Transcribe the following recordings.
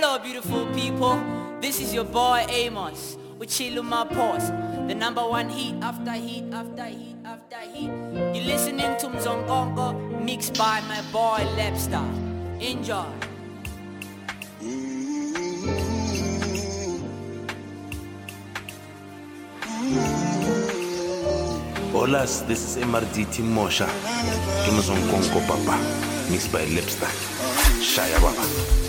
Hello, beautiful people. This is your boy Amos with Chiluma The number one heat after heat after heat after heat. You're listening to Mzongongo mixed by my boy Lepstar. Enjoy. Olas, this is MRDT Mosha. Tumazongongo Papa. Mixed by Lepstar. Shaya Baba.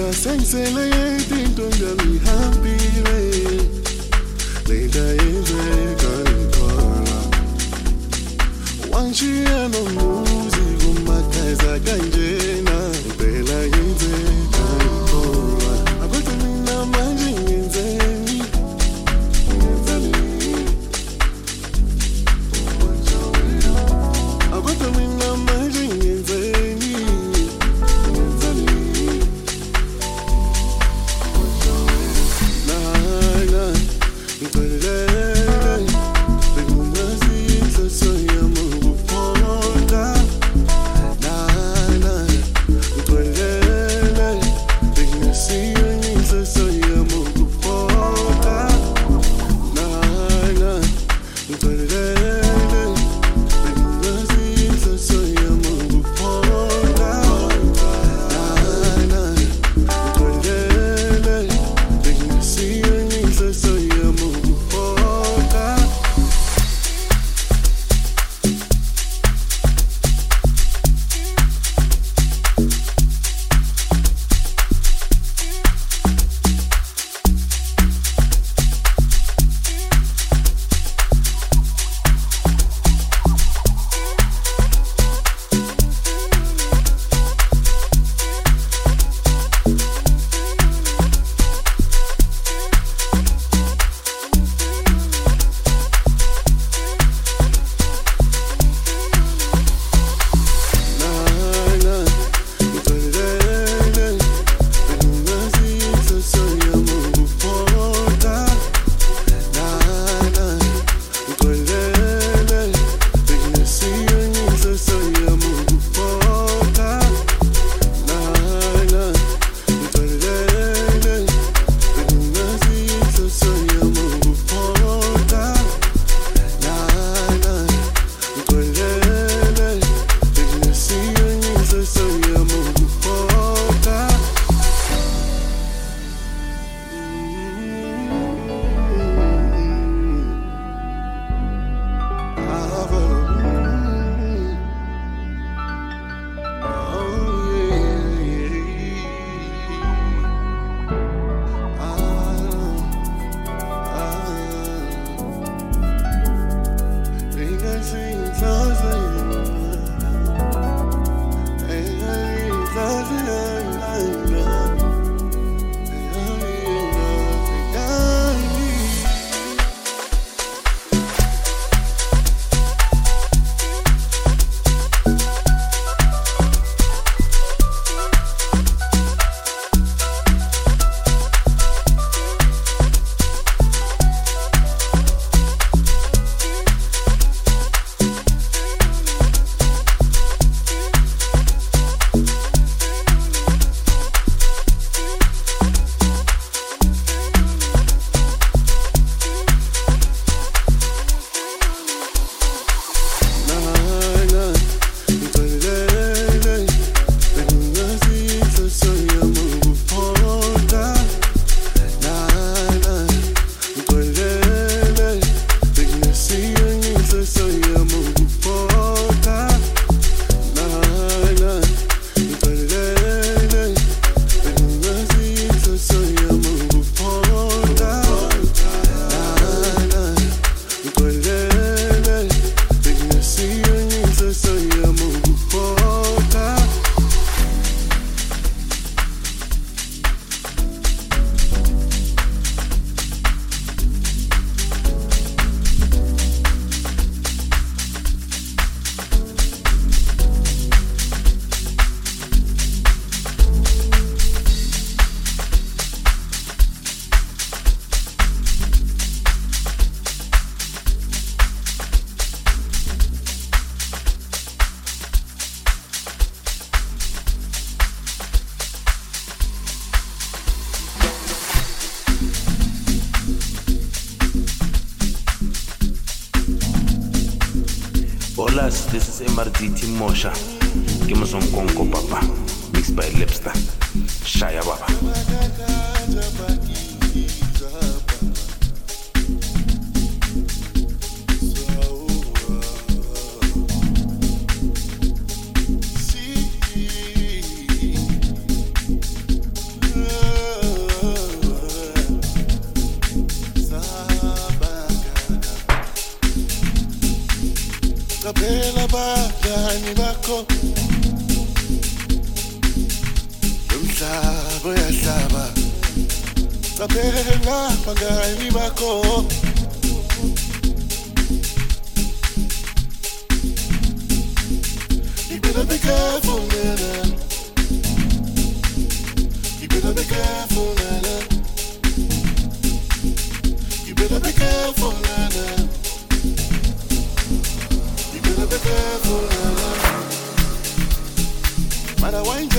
Una sensele tintunga mi happy way Leta eze kaikola Wanchi ano muzi kumakaiza kanje.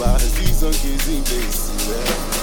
bazizo ngizinto ezile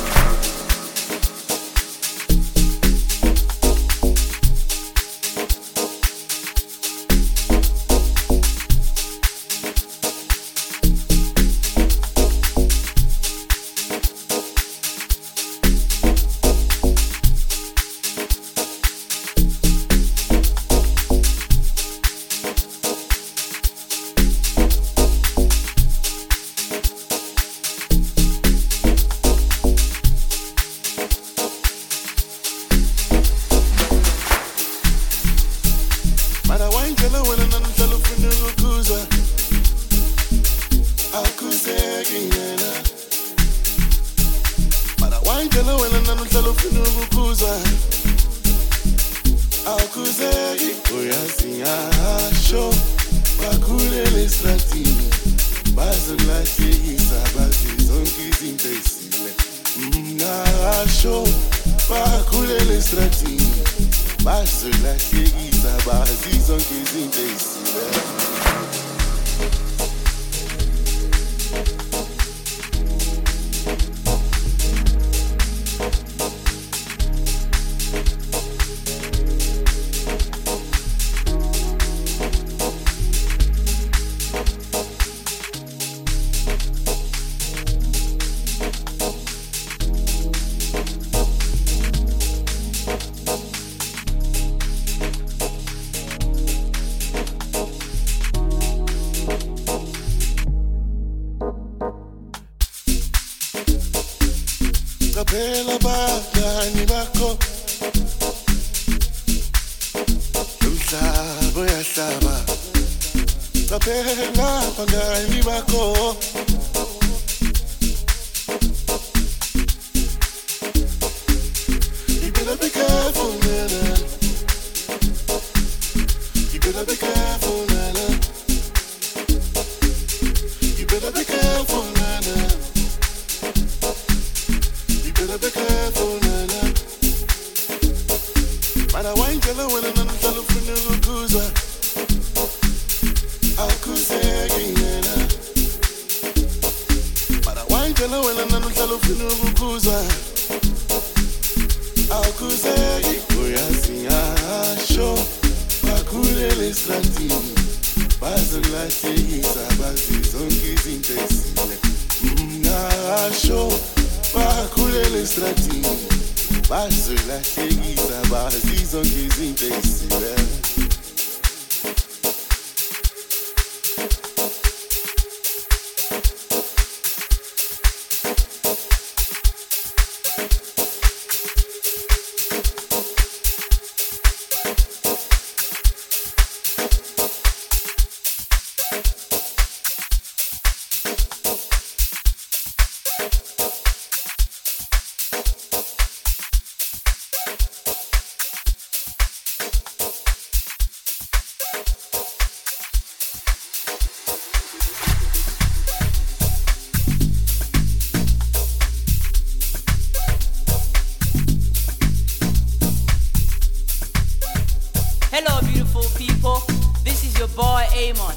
Amon.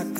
Papi.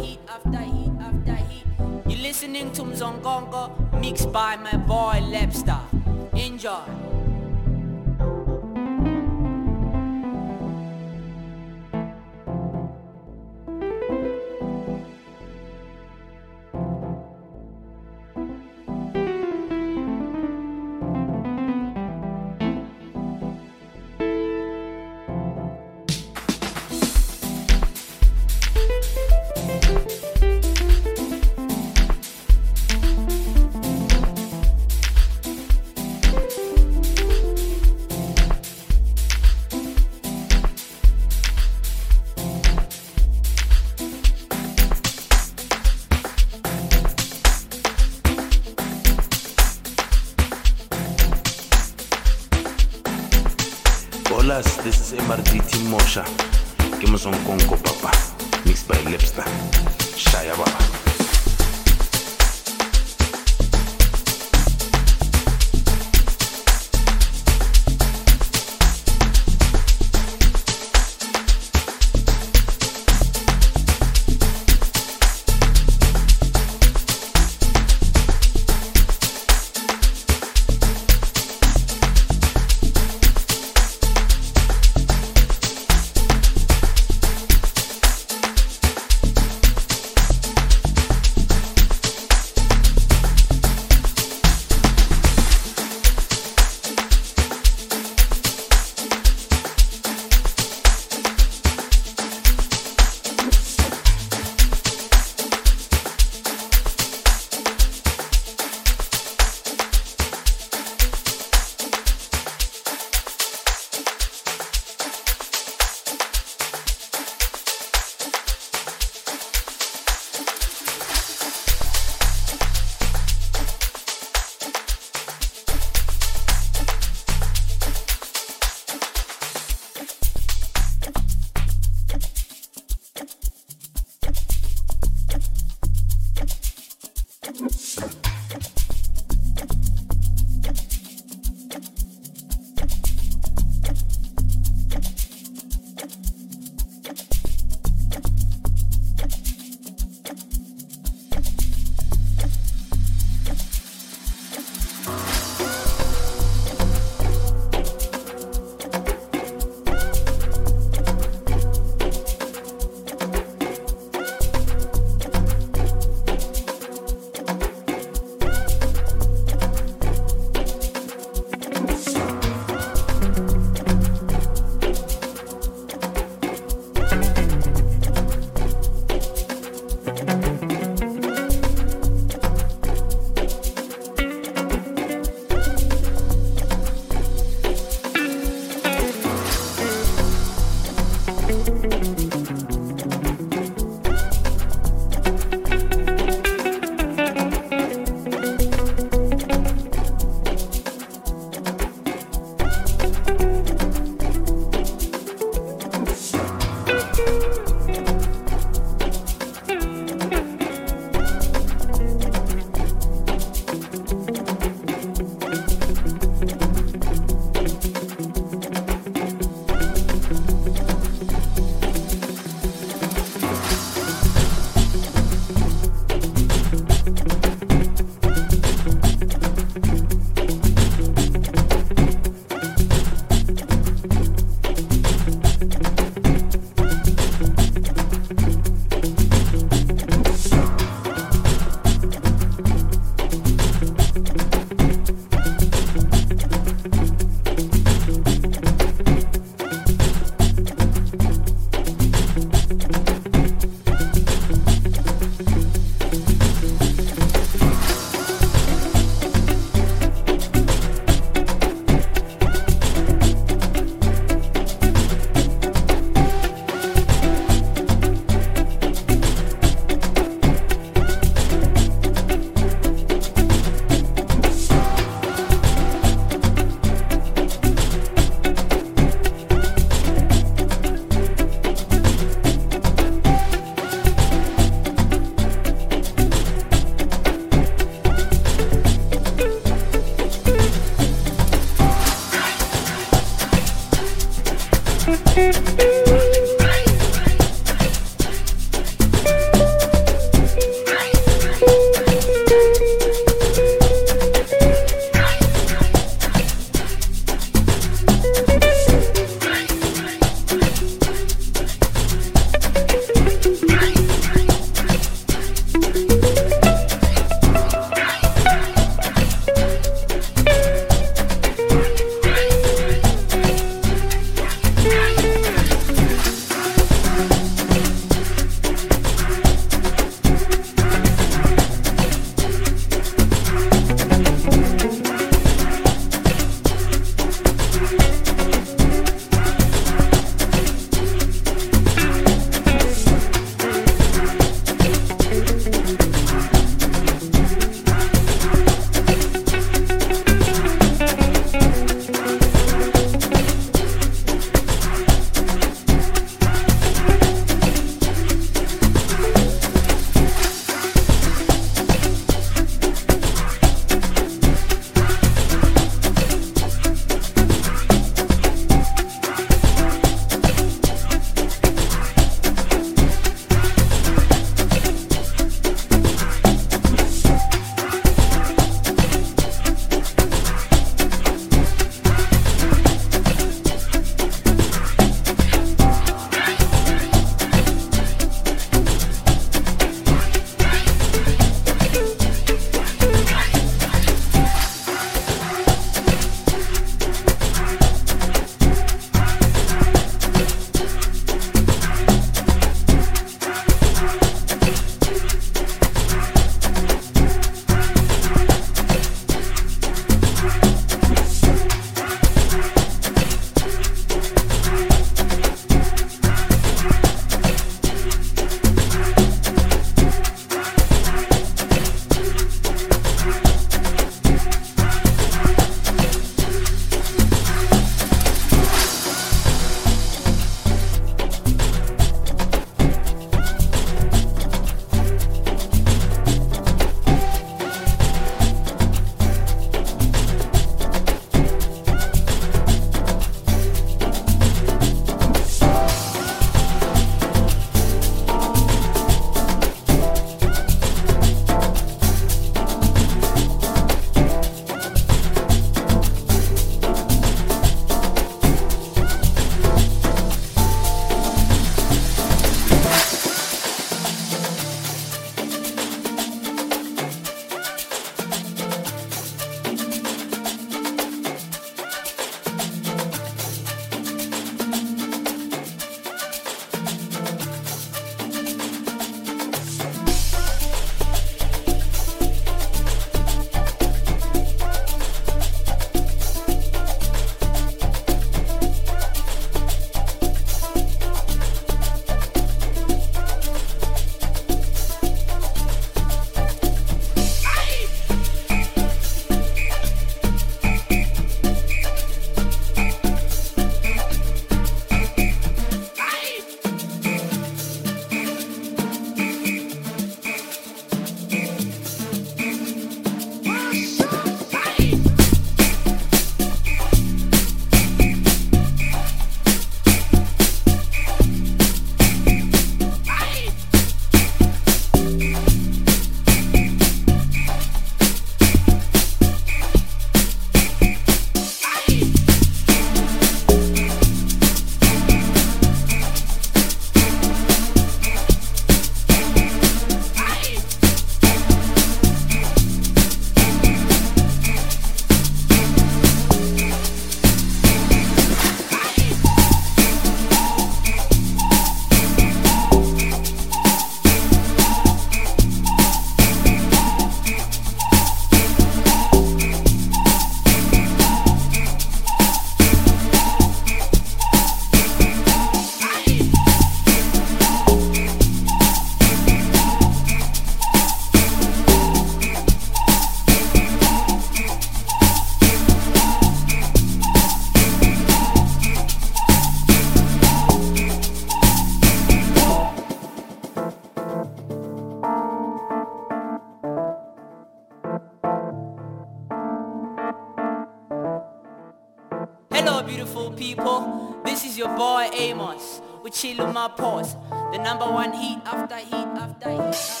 Pause. The number one heat after heat after heat after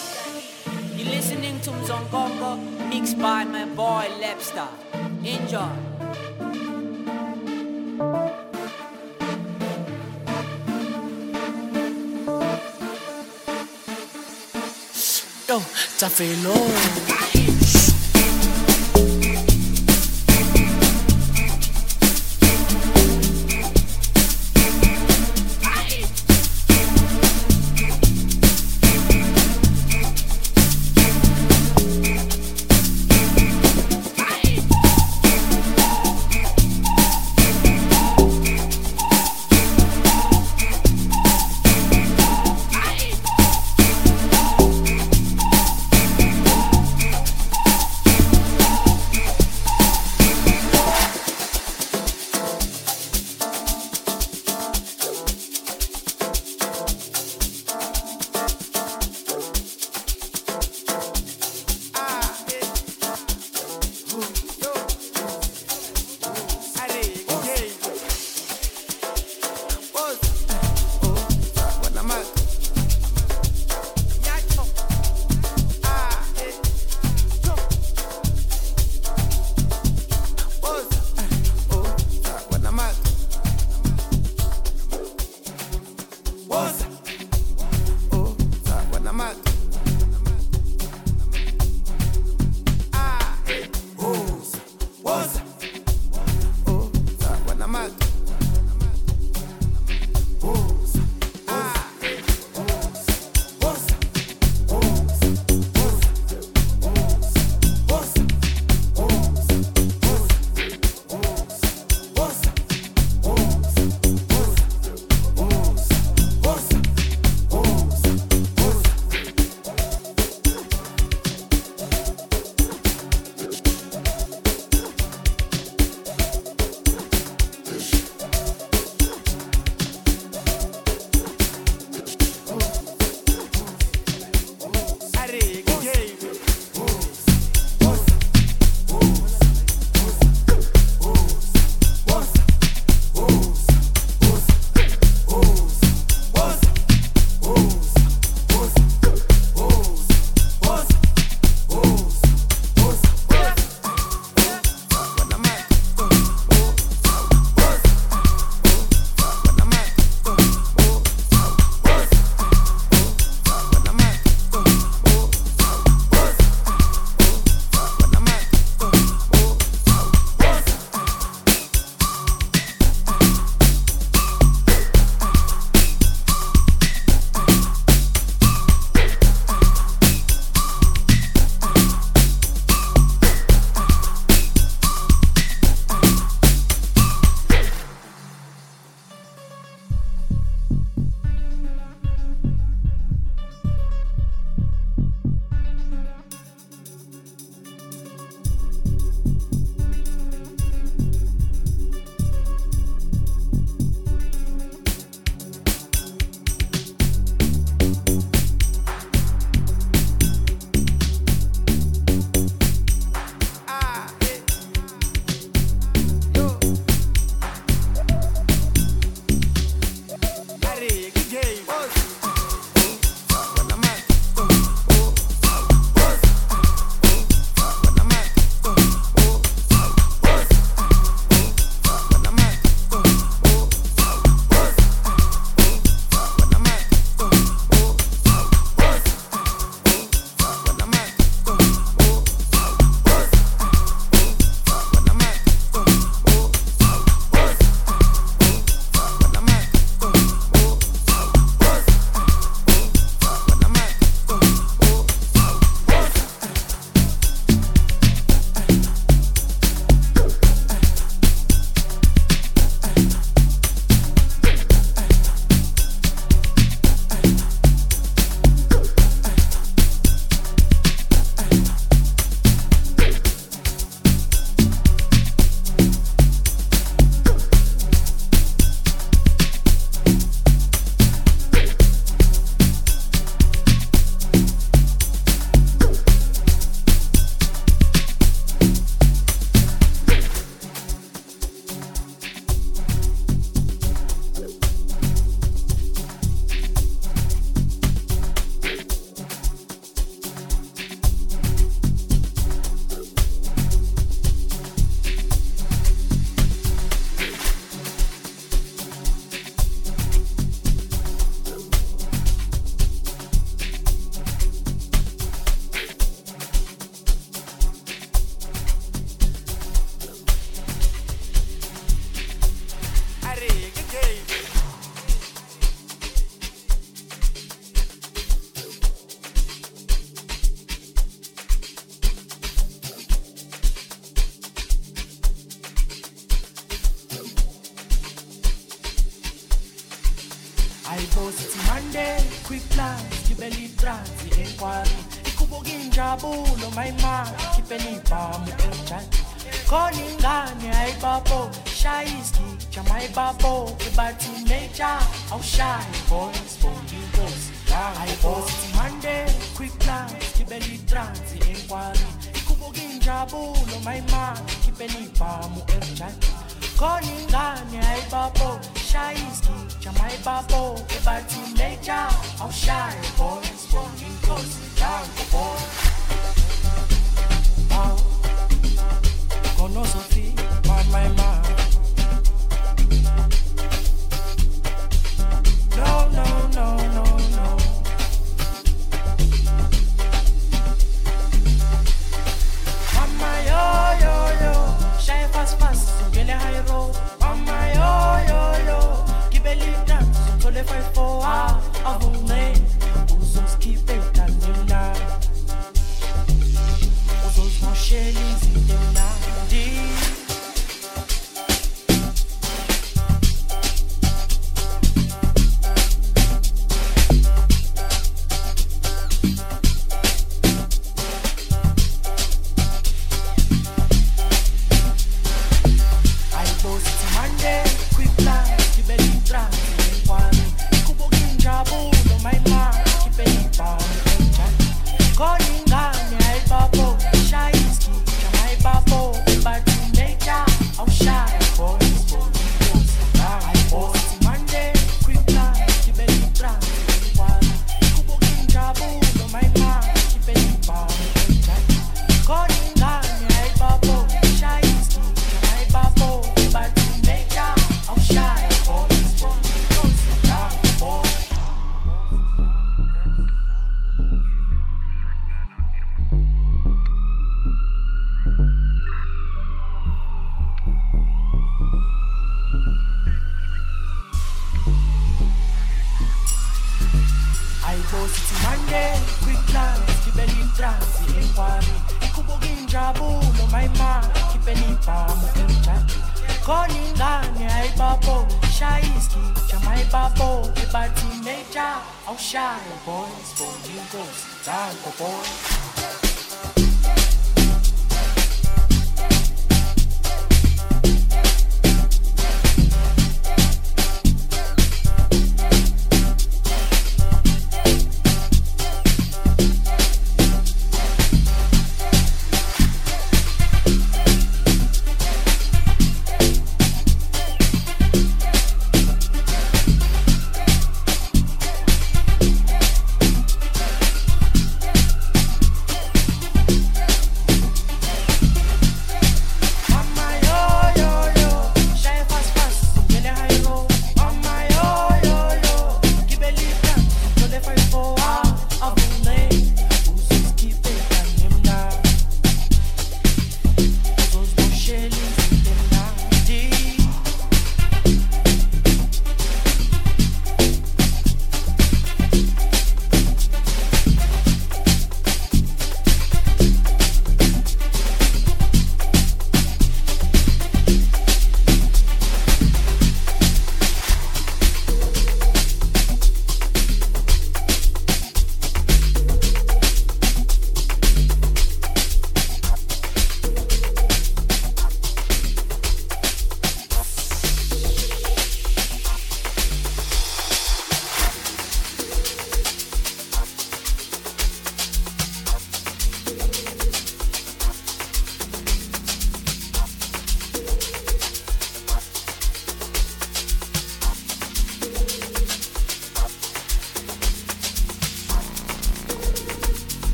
heat. You're listening to Mzongongo mixed by my boy Lepstar. Enjoy. Yo, Tafelo.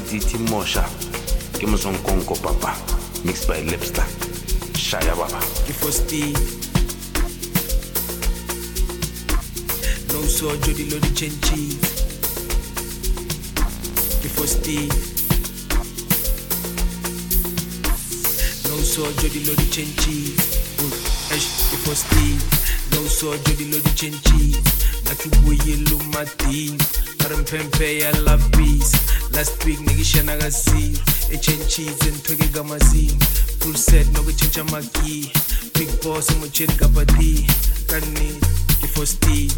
This is amagi big boss emotsheni kabadi kanini ngifostini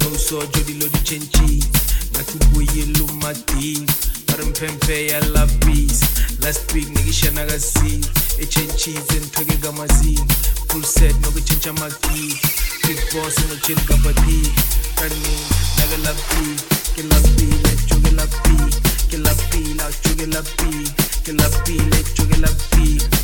nosojo dilodi chenchize ngathi ubuyile umadini arimpempe yalabisi last week ngikishana kaziro echenchize nithoke kamazinga full set nokutshintsha amagi big boss emotsheni kabadi kanini nakalabi kelapile jokelabi kelapila jokelabi kelapile jokelabi arimpempe yalabisi kelapile jokelabi kelapila jokelabi kelapile jokelabi arimpempe yalabisi santoloke neke le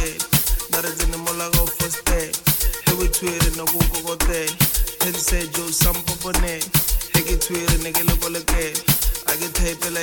na kuko kote Hezi se jo sampo pone Heki twira nige lo kolake Age thay pela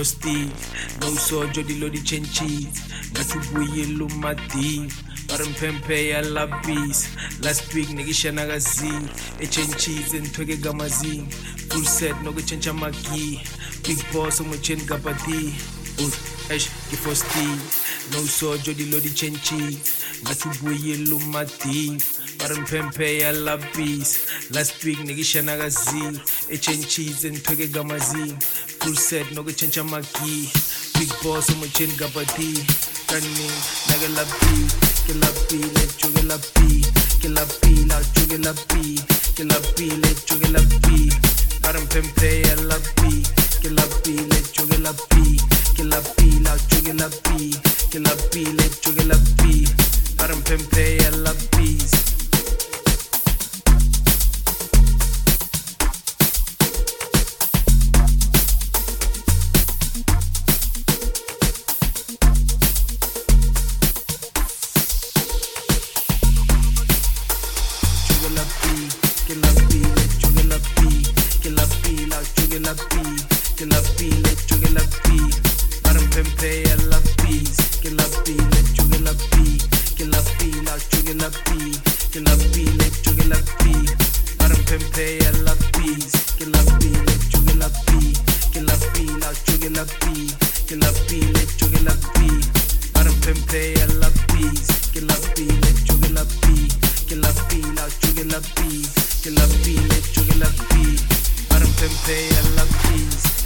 eish ke fostile nousojo dilo di chenchise ngathi ubuyile umadive bare mphemphe yalabisi last week nikishana kazini echenchise nithoke kamazinga full set nokutshentsha amagi big boss omotsheni kabadi eish ke fostile nousojo dilo di chenchise ngathi ubuyile umadive bare mphemphe yalabisi last week nikishana kazini echenchise nithoke kamazinga full set nokutshentsha amagi big boss omotsheni kabadi kaningi nakelapi kelapile jokelapi kelapila jokelapi kelapile jokelapi bare mphemphe yalapi kelapile jokelapi kelapila jokelapi kelapile jokelapi bare mphemphe yalapisi Chugalapi, que la pile, chugalapi, que la pila, chugalapi, que la pile, chugalapi, para pempe pempe a